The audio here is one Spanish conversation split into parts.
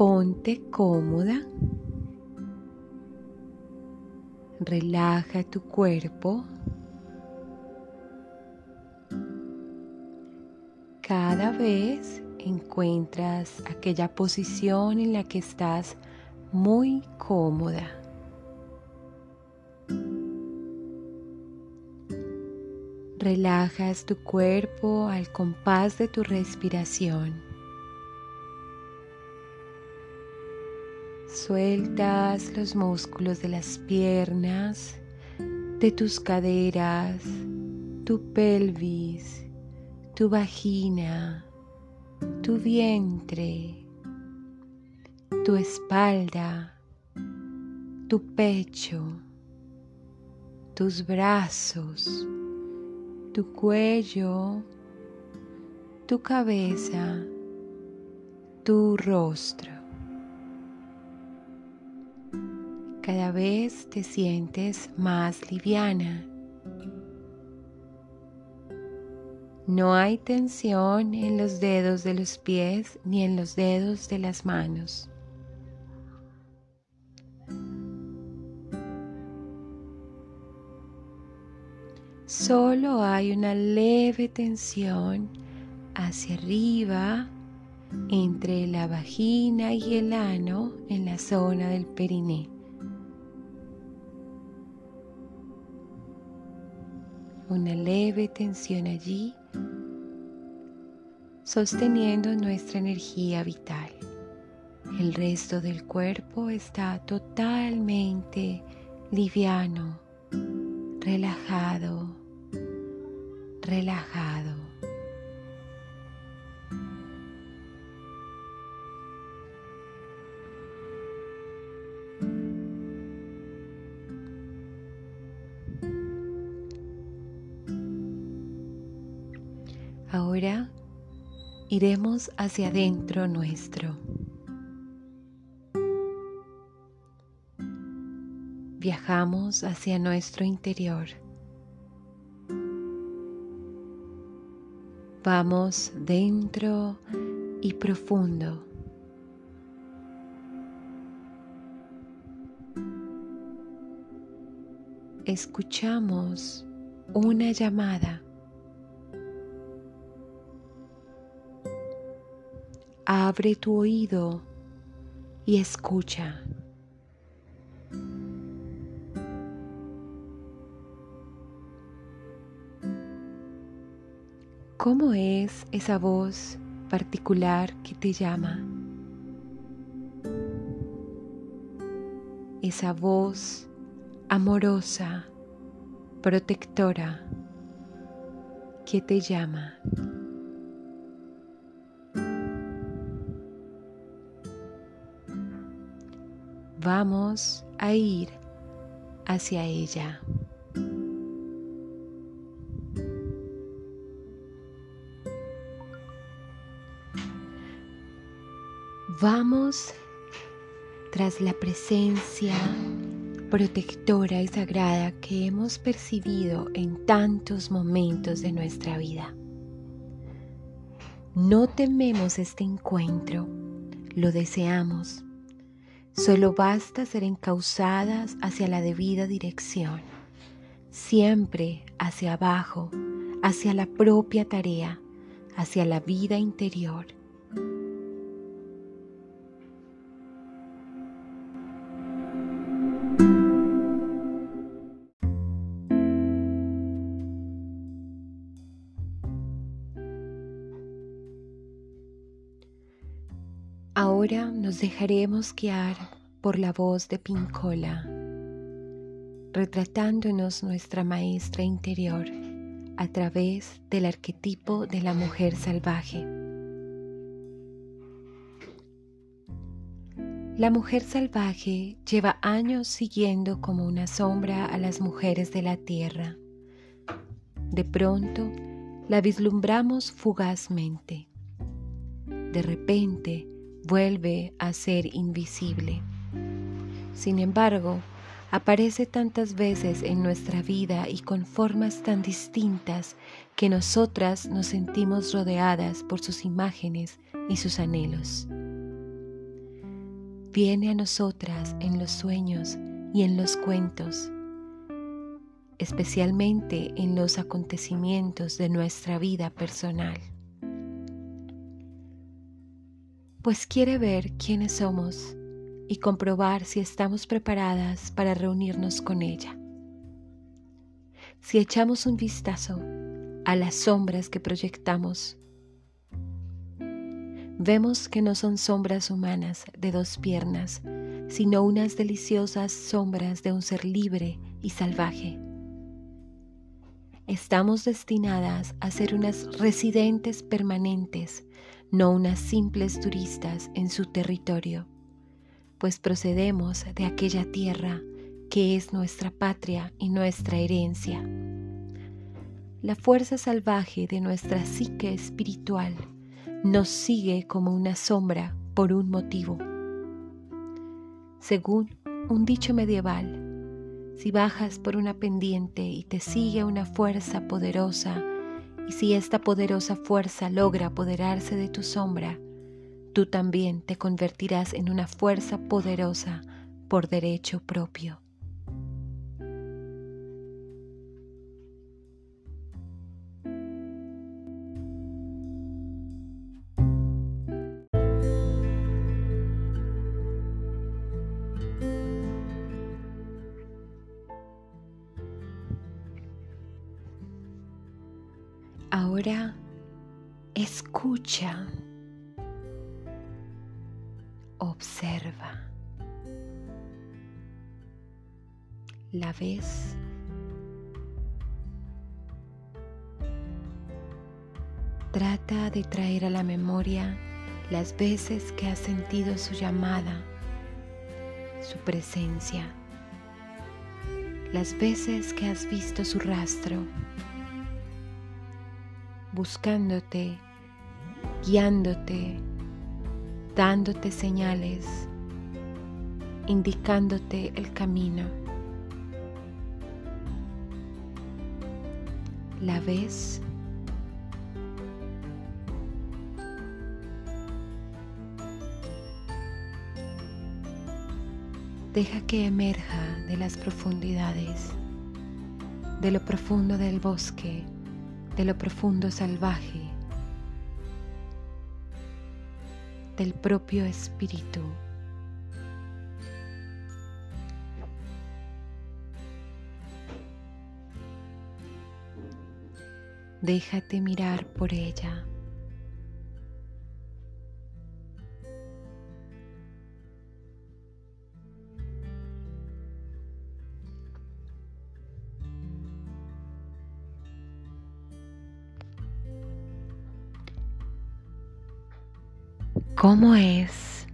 ponte cómoda. Relaja tu cuerpo. Cada vez encuentras aquella posición en la que estás muy cómoda. Relajas tu cuerpo al compás de tu respiración. Sueltas los músculos de las piernas, de tus caderas, tu pelvis, tu vagina, tu vientre, tu espalda, tu pecho, tus brazos, tu cuello, tu cabeza, tu rostro. Cada vez te sientes más liviana. No hay tensión en los dedos de los pies ni en los dedos de las manos. Solo hay una leve tensión hacia arriba entre la vagina y el ano en la zona del periné. Una leve tensión allí sosteniendo nuestra energía vital. El resto del cuerpo está totalmente liviano, relajado, relajado. Iremos hacia adentro nuestro. Viajamos hacia nuestro interior. Vamos dentro y profundo. Escuchamos una llamada. Abre tu oído y escucha. ¿Cómo es esa voz particular que te llama? Esa voz amorosa, protectora, que te llama. Vamos a ir hacia ella. Vamos tras la presencia protectora y sagrada que hemos percibido en tantos momentos de nuestra vida. No tememos este encuentro, lo deseamos. Solo basta ser encausadas hacia la debida dirección, siempre hacia abajo, hacia la propia tarea, hacia la vida interior dejaremos guiar por la voz de Pincola, retratándonos nuestra maestra interior a través del arquetipo de la mujer salvaje. La mujer salvaje lleva años siguiendo como una sombra a las mujeres de la tierra. De pronto la vislumbramos fugazmente. De repente, vuelve a ser invisible. Sin embargo, aparece tantas veces en nuestra vida y con formas tan distintas que nosotras nos sentimos rodeadas por sus imágenes y sus anhelos. viene a nosotras en los sueños y en los cuentos, especialmente en los acontecimientos de nuestra vida personal. Pues quiere ver quiénes somos y comprobar si estamos preparadas para reunirnos con ella. Si echamos un vistazo a las sombras que proyectamos, vemos que no son sombras humanas de dos piernas, sino unas deliciosas sombras de un ser libre y salvaje. Estamos destinadas a ser unas residentes permanentes, no unas simples turistas en su territorio, pues procedemos de aquella tierra que es nuestra patria y nuestra herencia. La fuerza salvaje de nuestra psique espiritual nos sigue como una sombra por un motivo. Según un dicho medieval, si bajas por una pendiente y te sigue una fuerza poderosa, y si esta poderosa fuerza logra apoderarse de tu sombra, tú también te convertirás en una fuerza poderosa por derecho propio. Ahora escucha, observa. ¿La ves? Trata de traer a la memoria las veces que has sentido su llamada, su presencia, las veces que has visto su rastro buscándote, guiándote, dándote señales, indicándote el camino. ¿La ves? Deja que emerja de las profundidades, de lo profundo del bosque de lo profundo salvaje, del propio espíritu. Déjate mirar por ella. Cómo es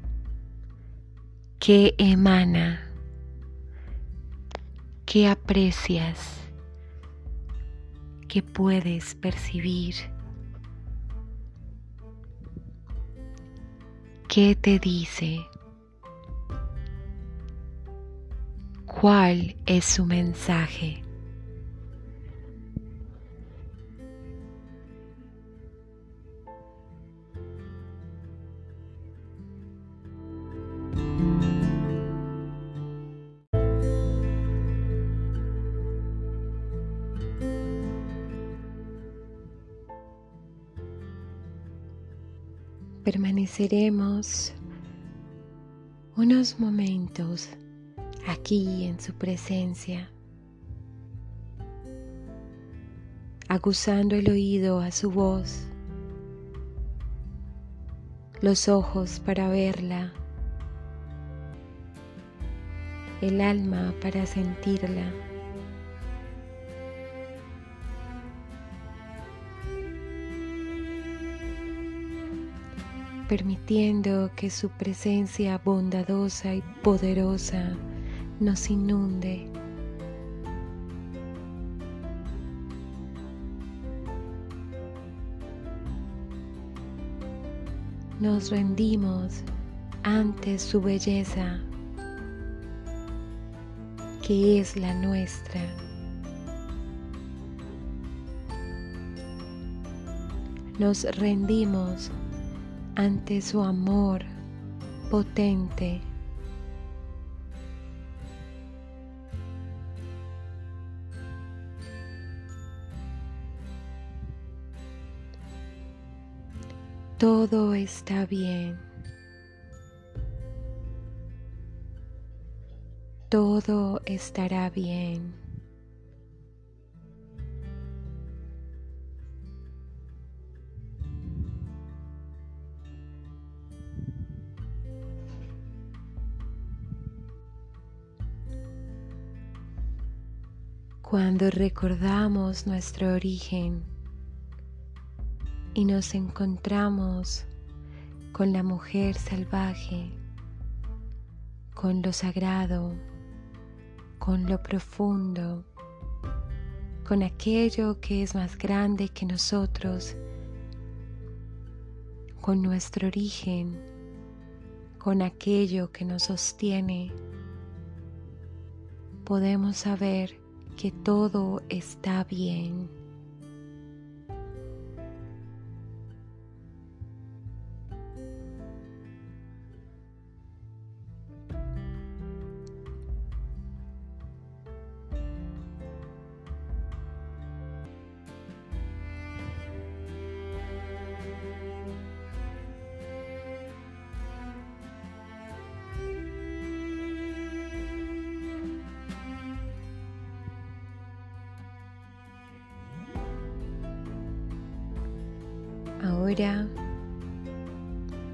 qué emana, qué aprecias, qué puedes percibir, qué te dice, cuál es su mensaje. Permaneceremos unos momentos aquí en su presencia, acusando el oído a su voz, los ojos para verla, el alma para sentirla. Permitiendo que su presencia bondadosa y poderosa nos inunde. Nos rendimos ante su belleza, que es la nuestra. Nos rendimos ante su amor potente. Todo está bien. Todo estará bien. Cuando recordamos nuestro origen y nos encontramos con la mujer salvaje, con lo sagrado, con lo profundo, con aquello que es más grande que nosotros, con nuestro origen, con aquello que nos sostiene, podemos saber que todo está bien.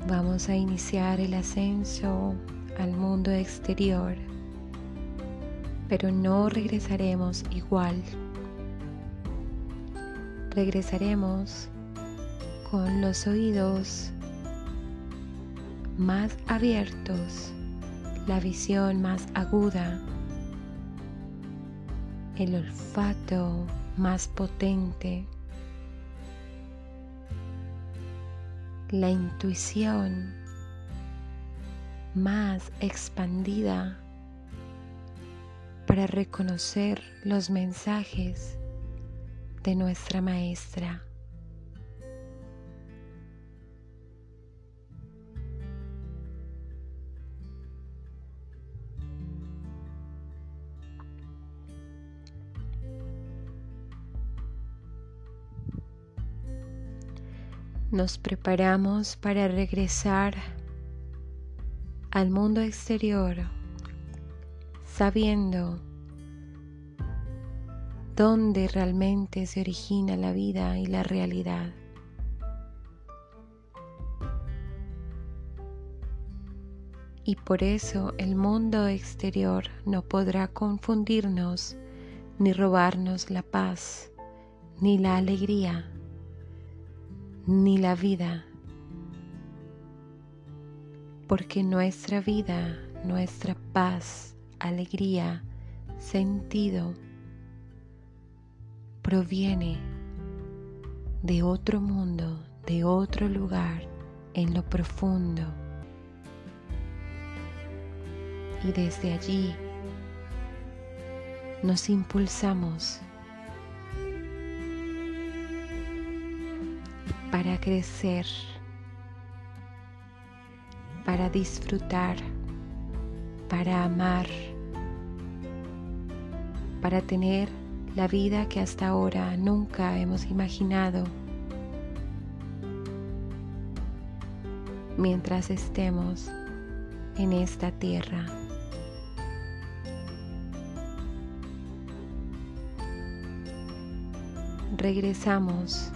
Vamos a iniciar el ascenso al mundo exterior, pero no regresaremos igual. Regresaremos con los oídos más abiertos, la visión más aguda, el olfato más potente la intuición más expandida para reconocer los mensajes de nuestra maestra. Nos preparamos para regresar al mundo exterior sabiendo dónde realmente se origina la vida y la realidad. Y por eso el mundo exterior no podrá confundirnos ni robarnos la paz ni la alegría ni la vida, porque nuestra vida, nuestra paz, alegría, sentido, proviene de otro mundo, de otro lugar, en lo profundo. Y desde allí nos impulsamos para crecer, para disfrutar, para amar, para tener la vida que hasta ahora nunca hemos imaginado. mientras estemos en esta tierra. Regresamos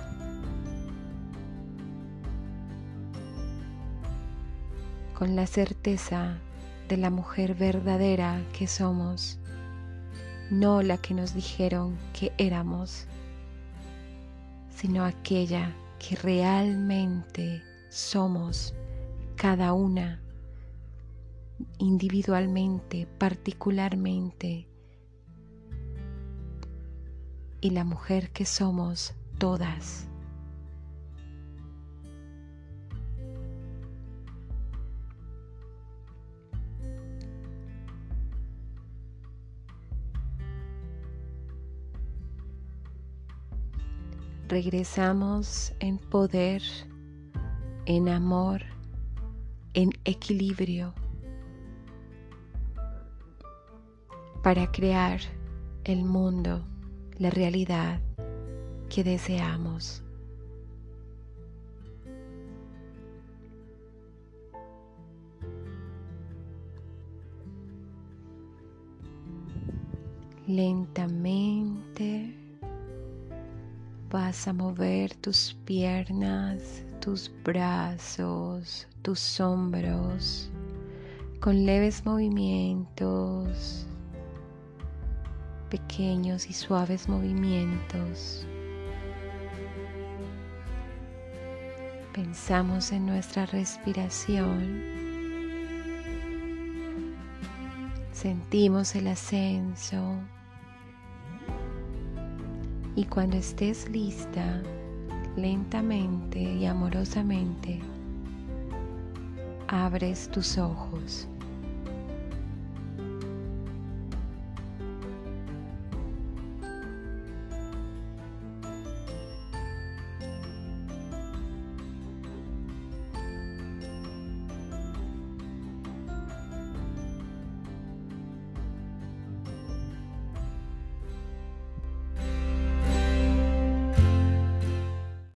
con la certeza de la mujer verdadera que somos, no la que nos dijeron que éramos, sino aquella que realmente somos cada una individualmente, particularmente, y la mujer que somos todas. regresamos en poder, en amor, en equilibrio para crear el mundo, la realidad que deseamos. Lentamente vas a mover tus piernas, tus brazos, tus hombros con leves movimientos, pequeños y suaves movimientos. Pensamos en nuestra respiración. Sentimos el ascenso y cuando estés lista, lentamente y amorosamente, abres tus ojos.